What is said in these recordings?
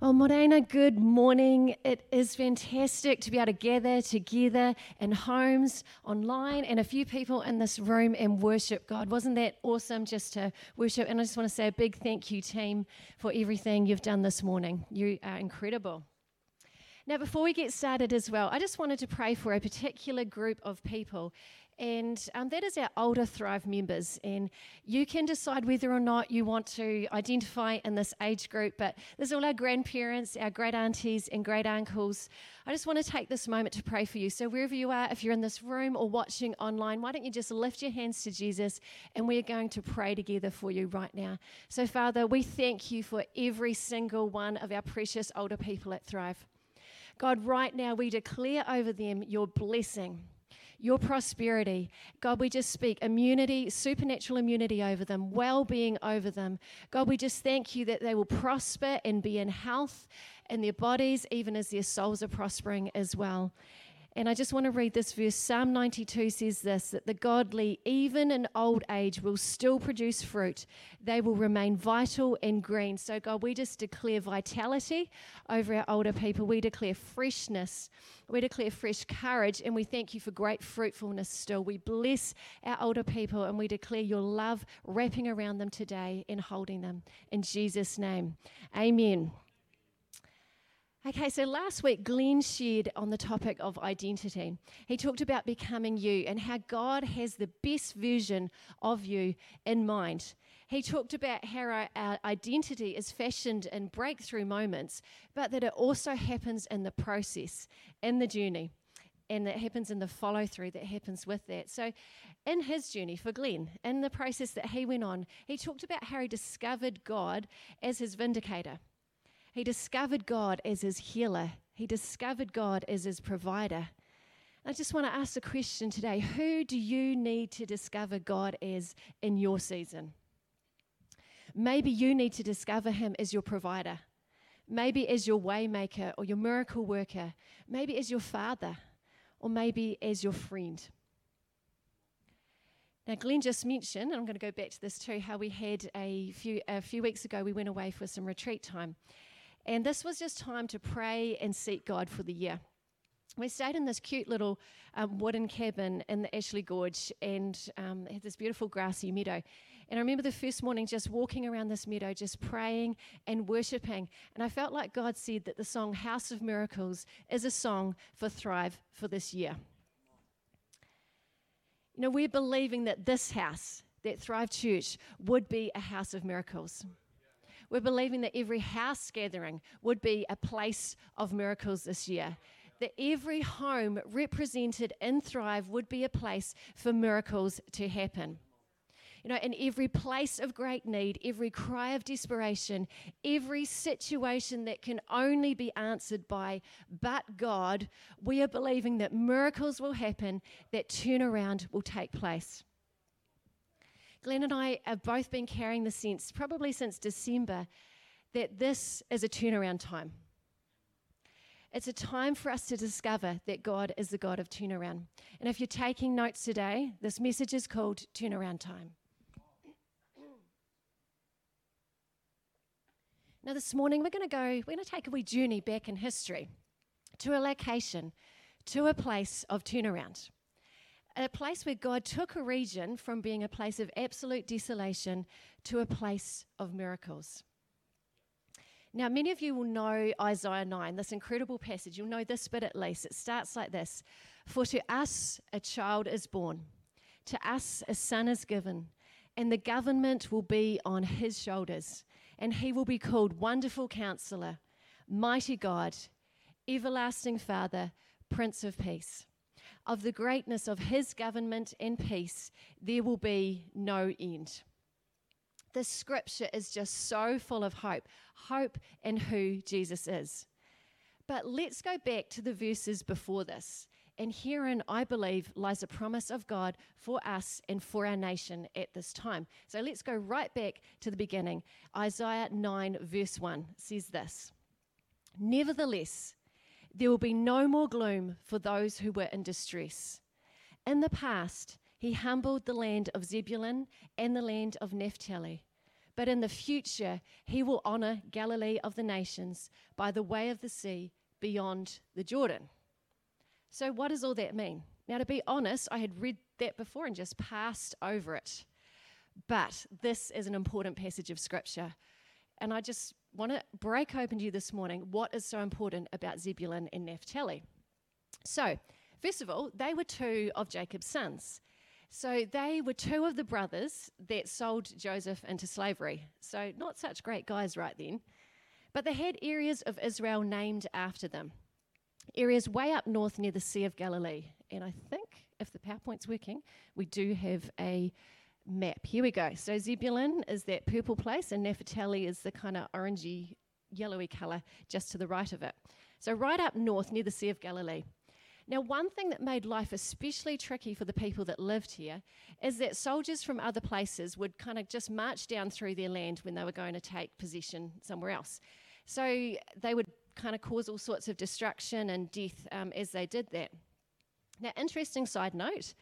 Well, Morena, good morning. It is fantastic to be able to gather together in homes, online, and a few people in this room and worship God. Wasn't that awesome just to worship? And I just want to say a big thank you, team, for everything you've done this morning. You are incredible. Now, before we get started as well, I just wanted to pray for a particular group of people and um, that is our older Thrive members. And you can decide whether or not you want to identify in this age group, but there's all our grandparents, our great aunties, and great uncles. I just want to take this moment to pray for you. So, wherever you are, if you're in this room or watching online, why don't you just lift your hands to Jesus and we're going to pray together for you right now. So, Father, we thank you for every single one of our precious older people at Thrive. God, right now we declare over them your blessing your prosperity. God, we just speak immunity, supernatural immunity over them, well being over them. God, we just thank you that they will prosper and be in health in their bodies, even as their souls are prospering as well. And I just want to read this verse. Psalm 92 says this that the godly, even in old age, will still produce fruit. They will remain vital and green. So, God, we just declare vitality over our older people. We declare freshness. We declare fresh courage. And we thank you for great fruitfulness still. We bless our older people and we declare your love wrapping around them today and holding them. In Jesus' name, amen. Okay, so last week Glenn shared on the topic of identity. He talked about becoming you and how God has the best version of you in mind. He talked about how our, identity is fashioned in breakthrough moments, but that it also happens in the process, in the journey, and that happens in the follow through that happens with that. So, in his journey for Glenn, in the process that he went on, he talked about how he discovered God as his vindicator. He discovered God as his healer, he discovered God as his provider. I just want to ask the question today who do you need to discover God as in your season? Maybe you need to discover him as your provider, maybe as your waymaker or your miracle worker, maybe as your father, or maybe as your friend. Now, Glenn just mentioned, and I'm going to go back to this too, how we had a few, a few weeks ago, we went away for some retreat time. And this was just time to pray and seek God for the year. We stayed in this cute little um, wooden cabin in the Ashley Gorge and um, had this beautiful grassy meadow. And I remember the first morning just walking around this meadow, just praying and worshiping. And I felt like God said that the song House of Miracles is a song for Thrive for this year. You know, we're believing that this house, that Thrive Church, would be a house of miracles. We're believing that every house gathering would be a place of miracles this year. That every home represented in Thrive would be a place for miracles to happen. You know, in every place of great need, every cry of desperation, every situation that can only be answered by but God, we are believing that miracles will happen, that turnaround will take place. Glenn and I have both been carrying the sense, probably since December, that this is a turnaround time. It's a time for us to discover that God is the God of turnaround. And if you're taking notes today, this message is called Turnaround Time. Now, this morning, we're going to go, we're going to take a wee journey back in history to a location, to a place of turnaround a place where God took a region from being a place of absolute desolation to a place of miracles. Now, many of you will know Isaiah 9, this incredible passage. You'll know this bit at least. It starts like this For to us a child is born, to us a son is given, and the government will be on his shoulders, and he will be called Wonderful Counselor, Mighty God, Everlasting Father, Prince of Peace of the greatness of his government and peace, there will be no end. This scripture is just so full of hope hope in who Jesus is. But let's go back to the verses before this. And herein, I believe, lies a promise of God for us and for our nation at this time. So let's go right back to the beginning. Isaiah 9, verse 1 says this Nevertheless, there will be no more gloom for those who were in distress. In the past, he humbled the land of Zebulun and the land of Naphtali, But in the future, he will honor Galilee of the nations by the way of the sea beyond the Jordan. So, what does all that mean? Now, to be honest, I had read that before and just passed over it. But this is an important passage of scripture. And I just want to break open to you this morning what is so important about Zebulun and Naphtali. So, first of all, they were two of Jacob's sons. So they were two of the brothers that sold Joseph into slavery. So, not such great guys right then. But they had areas of Israel named after them, areas way up north near the Sea of Galilee. And I think if the PowerPoint's working, we do have a map. Here we go. So, Zebulun is that purple place, and Naphtali is the kind of orangey, yellowy colour just to the right of it. So, right up north near the Sea of Galilee. Now, one thing that made life especially tricky for the people that lived here is that soldiers from other places would kind of just march down through their land when they were going to take possession somewhere else. So they would kind of cause all sorts of destruction and death um, as they did that. Now, interesting side note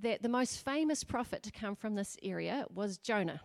that the most famous prophet to come from this area was Jonah.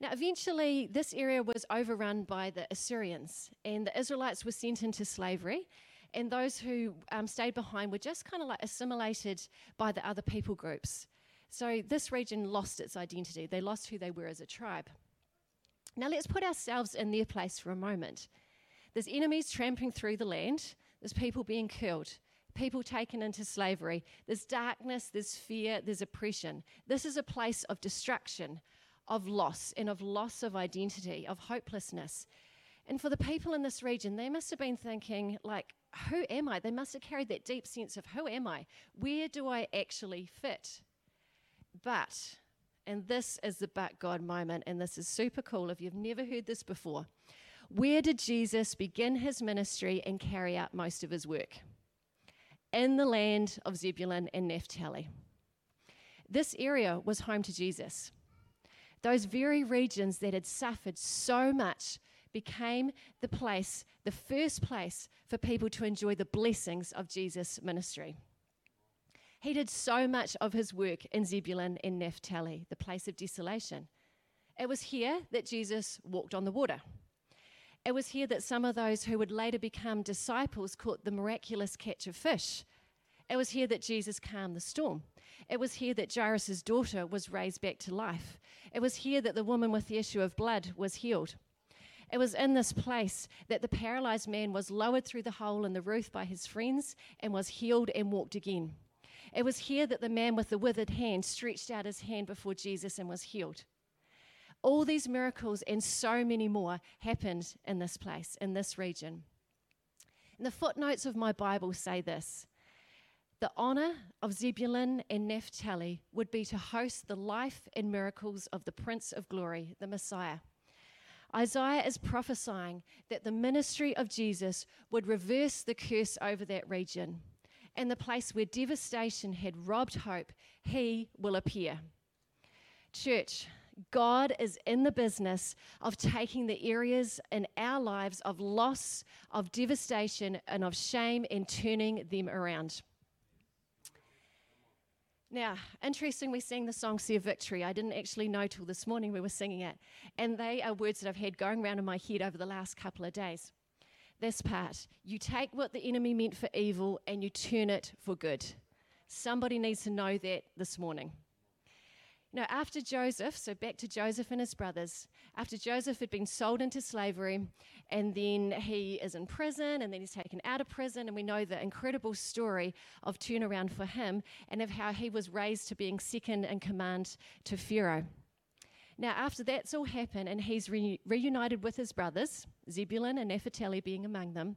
Now, eventually, this area was overrun by the Assyrians, and the Israelites were sent into slavery and those who um, stayed behind were just kind of like assimilated by the other people groups. So this region lost its identity, they lost who they were as a tribe. Now let's put ourselves in their place for a moment. There's enemies tramping through the land, there's people being killed, people taken into slavery, there's darkness, there's fear, there's oppression. This is a place of destruction, of loss, and of loss of identity, of hopelessness. And for the people in this region, they must have been thinking, like, who am I? They must have carried that deep sense of who am I? Where do I actually fit? But, and this is the but God moment, and this is super cool if you've never heard this before. Where did Jesus begin his ministry and carry out most of his work? In the land of Zebulun and Naphtali. This area was home to Jesus. Those very regions that had suffered so much became the place, the first place for people to enjoy the blessings of Jesus' ministry. He did so much of his work in Zebulun and Naphtali, the place of desolation. It was here that Jesus walked on the water. It was here that some of those who would later become disciples caught the miraculous catch of fish. It was here that Jesus calmed the storm. It was here that Jairus' daughter was raised back to life. It was here that the woman with the issue of blood was healed. It was in this place that the paralyzed man was lowered through the hole in the roof by his friends and was healed and walked again. It was here that the man with the withered hand stretched out his hand before Jesus and was healed. All these miracles and so many more happened in this place, in this region. And the footnotes of my Bible say this The honor of Zebulun and Naphtali would be to host the life and miracles of the Prince of Glory, the Messiah. Isaiah is prophesying that the ministry of Jesus would reverse the curse over that region. And the place where devastation had robbed hope, he will appear. Church, God is in the business of taking the areas in our lives of loss, of devastation, and of shame and turning them around. Now, interesting, we sang the song See a Victory. I didn't actually know till this morning we were singing it. And they are words that I've had going around in my head over the last couple of days. This part you take what the enemy meant for evil and you turn it for good. Somebody needs to know that this morning. Now, after Joseph, so back to Joseph and his brothers, after Joseph had been sold into slavery, and then he is in prison, and then he's taken out of prison, and we know the incredible story of turnaround for him and of how he was raised to being second in command to Pharaoh. Now, after that's all happened, and he's re- reunited with his brothers, Zebulun and Naphtali being among them,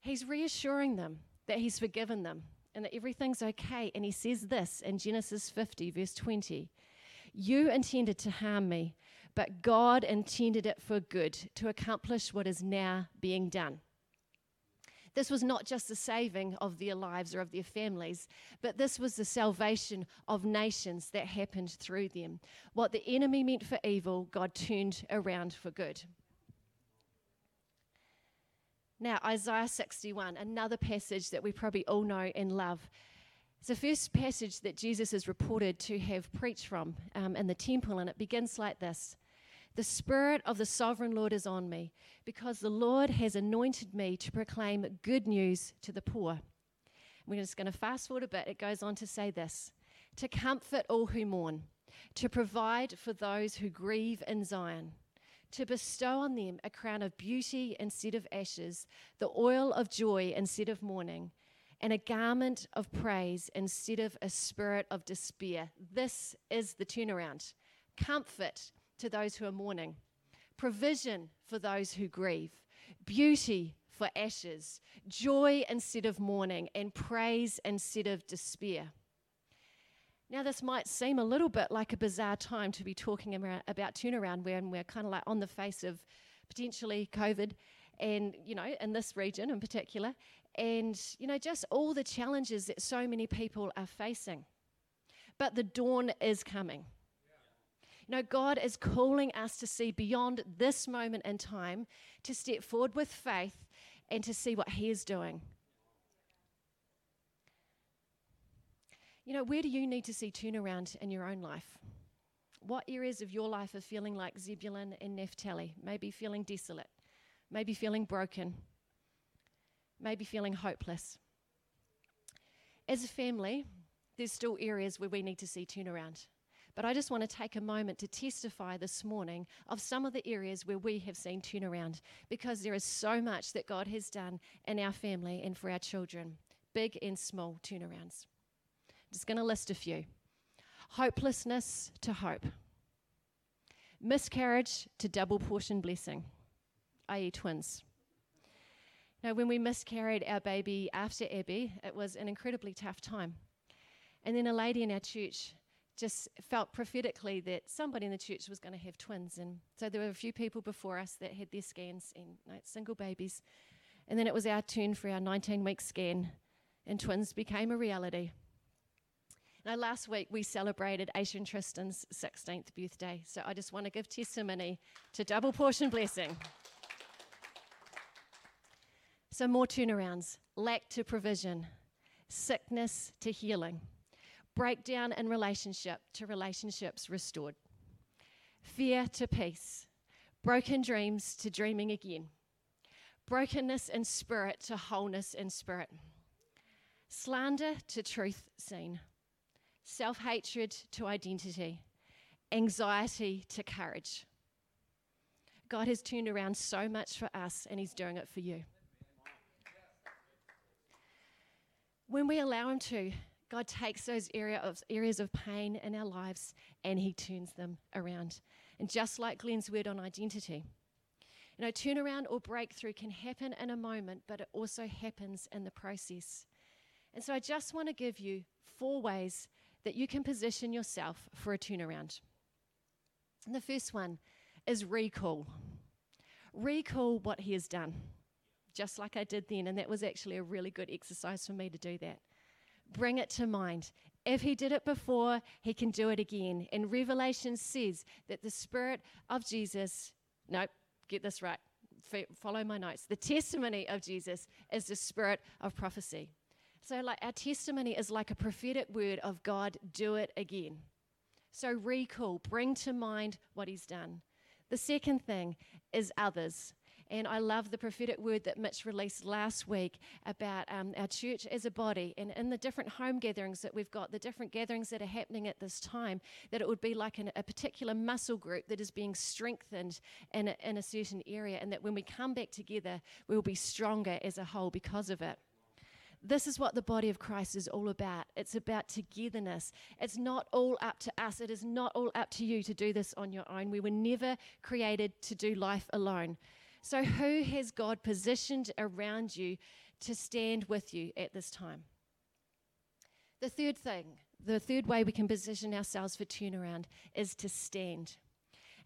he's reassuring them that he's forgiven them and that everything's okay. And he says this in Genesis 50, verse 20 You intended to harm me, but God intended it for good to accomplish what is now being done. This was not just the saving of their lives or of their families, but this was the salvation of nations that happened through them. What the enemy meant for evil, God turned around for good. Now, Isaiah 61, another passage that we probably all know and love, It's the first passage that Jesus is reported to have preached from um, in the temple, and it begins like this The Spirit of the sovereign Lord is on me, because the Lord has anointed me to proclaim good news to the poor. We're just going to fast forward a bit. It goes on to say this to comfort all who mourn, to provide for those who grieve in Zion, to bestow on them a crown of beauty instead of ashes, the oil of joy instead of mourning and a garment of praise instead of a spirit of despair. This is the turnaround. Comfort to those who are mourning, provision for those who grieve, beauty for ashes, joy instead of mourning, and praise instead of despair. Now, this might seem a little bit like a bizarre time to be talking about turnaround when we're kind of like on the face of potentially COVID and, you know, in this region in particular and, you know, just all the challenges that so many people are facing. But the dawn is coming. You know, God is calling us to see beyond this moment in time, to step forward with faith and to see what He is doing. You know, where do you need to see turnaround in your own life? What areas of your life are feeling like Zebulun and Naphtali? Maybe feeling desolate, maybe feeling broken maybe feeling hopeless. As a family, there's still areas where we need to see turnaround. But I just want to take a moment to testify this morning of some of the areas where we have seen turnaround because there is so much that God has done in our family and for our children, big and small turnarounds. Just going to list a few hopelessness to hope, miscarriage to double portion blessing, i.e., twins. Now, when we miscarried our baby after Abby, it was an incredibly tough time. And then a lady in our church just felt prophetically that somebody in the church was going to have twins. And so there were a few people before us that had their scans and single babies. And then it was our turn for our 19 week scan, and twins became a reality. Now, last week we celebrated Asian Tristan's 16th birthday. So I just want to give testimony to Double Portion Blessing. So, more turnarounds lack to provision, sickness to healing, breakdown in relationship to relationships restored, fear to peace, broken dreams to dreaming again, brokenness in spirit to wholeness in spirit, slander to truth seen, self hatred to identity, anxiety to courage. God has turned around so much for us, and He's doing it for you. When we allow Him to, God takes those area of, areas of pain in our lives and He turns them around. And just like Glenn's word on identity, you know, turnaround or breakthrough can happen in a moment, but it also happens in the process. And so I just want to give you four ways that you can position yourself for a turnaround. And the first one is recall. Recall what He has done just like I did then. And that was actually a really good exercise for me to do that. Bring it to mind. If he did it before, he can do it again. And Revelation says that the Spirit of Jesus, nope, get this right, follow my notes. The testimony of Jesus is the spirit of prophecy. So, like, our testimony is like a prophetic word of God, do it again. So, recall, bring to mind what he's done. The second thing is others. And I love the prophetic word that Mitch released last week about um, our church as a body and in the different home gatherings that we've got, the different gatherings that are happening at this time, that it would be like an, a particular muscle group that is being strengthened in a, in a certain area, and that when we come back together, we will be stronger as a whole because of it this is what the body of Christ is all about. It's about togetherness. It's not all up to us. It is not all up to you to do this on your own. We were never created to do life alone. So, who has God positioned around you to stand with you at this time? The third thing, the third way we can position ourselves for turnaround is to stand.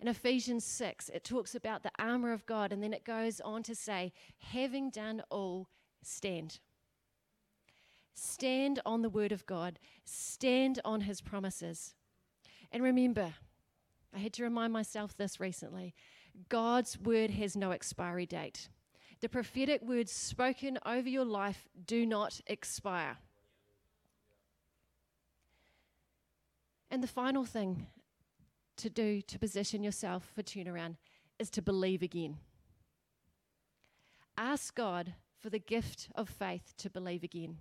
In Ephesians 6, it talks about the armor of God, and then it goes on to say, having done all, stand. Stand on the word of God, stand on his promises. And remember, I had to remind myself this recently God's word has no expiry date. The prophetic words spoken over your life do not expire. And the final thing to do to position yourself for turnaround is to believe again. Ask God for the gift of faith to believe again.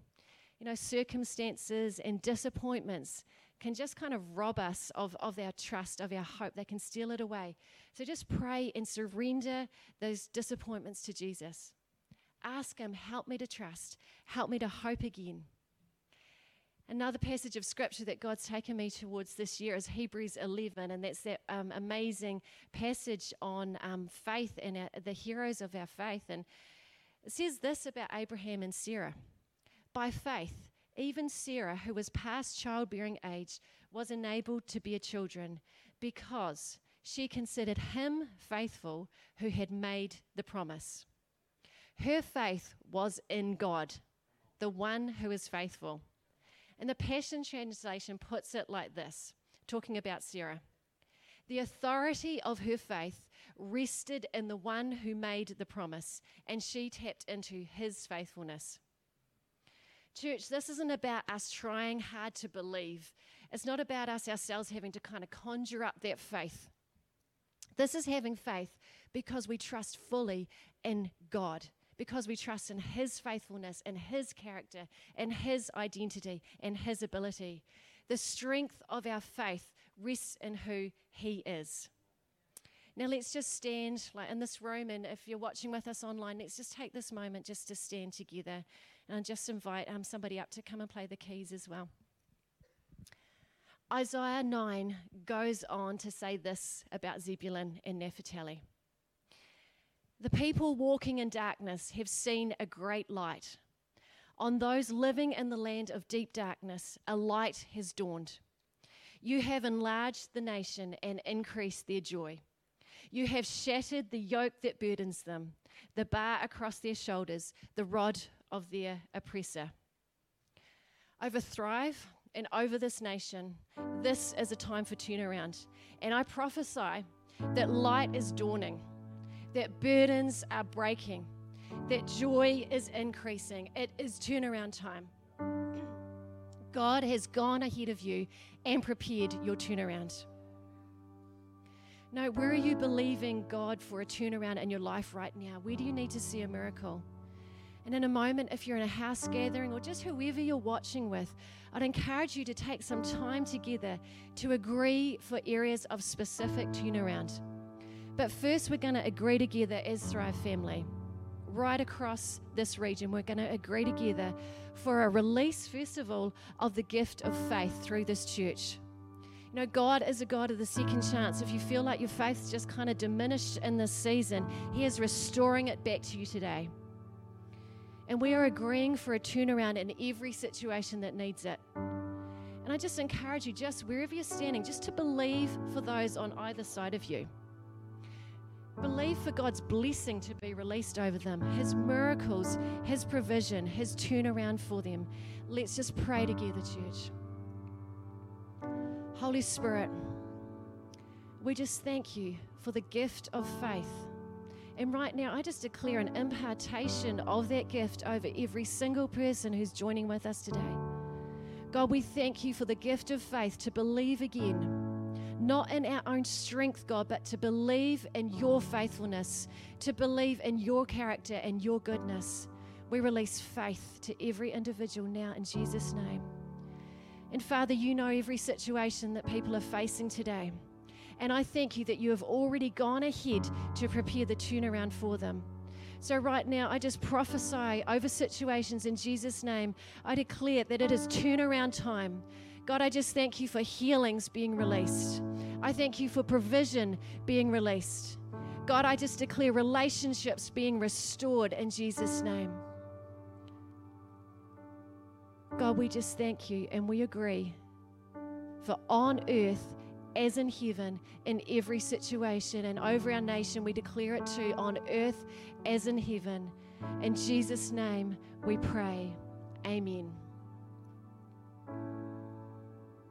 You know, circumstances and disappointments can just kind of rob us of, of our trust, of our hope. They can steal it away. So just pray and surrender those disappointments to Jesus. Ask Him, help me to trust, help me to hope again. Another passage of scripture that God's taken me towards this year is Hebrews 11, and that's that um, amazing passage on um, faith and our, the heroes of our faith. And it says this about Abraham and Sarah By faith, even Sarah, who was past childbearing age, was enabled to bear children because she considered him faithful who had made the promise. Her faith was in God, the one who is faithful. And the Passion Translation puts it like this, talking about Sarah. The authority of her faith rested in the one who made the promise, and she tapped into his faithfulness. Church, this isn't about us trying hard to believe. It's not about us ourselves having to kind of conjure up that faith. This is having faith because we trust fully in God because we trust in His faithfulness and His character and His identity and His ability. The strength of our faith rests in who He is. Now let's just stand like in this room, and if you're watching with us online, let's just take this moment just to stand together, and I'll just invite um, somebody up to come and play the keys as well. Isaiah 9 goes on to say this about Zebulun and Naphtali. The people walking in darkness have seen a great light. On those living in the land of deep darkness, a light has dawned. You have enlarged the nation and increased their joy. You have shattered the yoke that burdens them, the bar across their shoulders, the rod of their uh, oppressor. Over Thrive and over this nation, this is a time for turnaround. And I prophesy that light is dawning that burdens are breaking, that joy is increasing. It is turnaround time. God has gone ahead of you and prepared your turnaround. Now, where are you believing God for a turnaround in your life right now? Where do you need to see a miracle? And in a moment, if you're in a house gathering or just whoever you're watching with, I'd encourage you to take some time together to agree for areas of specific turnaround. But first, we're going to agree together as Thrive family, right across this region. We're going to agree together for a release, first of all, of the gift of faith through this church. You know, God is a God of the second chance. If you feel like your faith's just kind of diminished in this season, He is restoring it back to you today. And we are agreeing for a turnaround in every situation that needs it. And I just encourage you, just wherever you're standing, just to believe for those on either side of you. Believe for God's blessing to be released over them, His miracles, His provision, His turnaround for them. Let's just pray together, church. Holy Spirit, we just thank you for the gift of faith. And right now, I just declare an impartation of that gift over every single person who's joining with us today. God, we thank you for the gift of faith to believe again not in our own strength, God, but to believe in your faithfulness, to believe in your character and your goodness. We release faith to every individual now in Jesus' name. And Father, you know every situation that people are facing today. And I thank you that you have already gone ahead to prepare the turnaround for them. So, right now, I just prophesy over situations in Jesus' name. I declare that it is turnaround time God, I just thank you for healings being released. I thank you for provision being released. God, I just declare relationships being restored in Jesus' name. God, we just thank you and we agree for on earth as in heaven in every situation and over our nation, we declare it too on earth as in heaven. In Jesus' name we pray. Amen.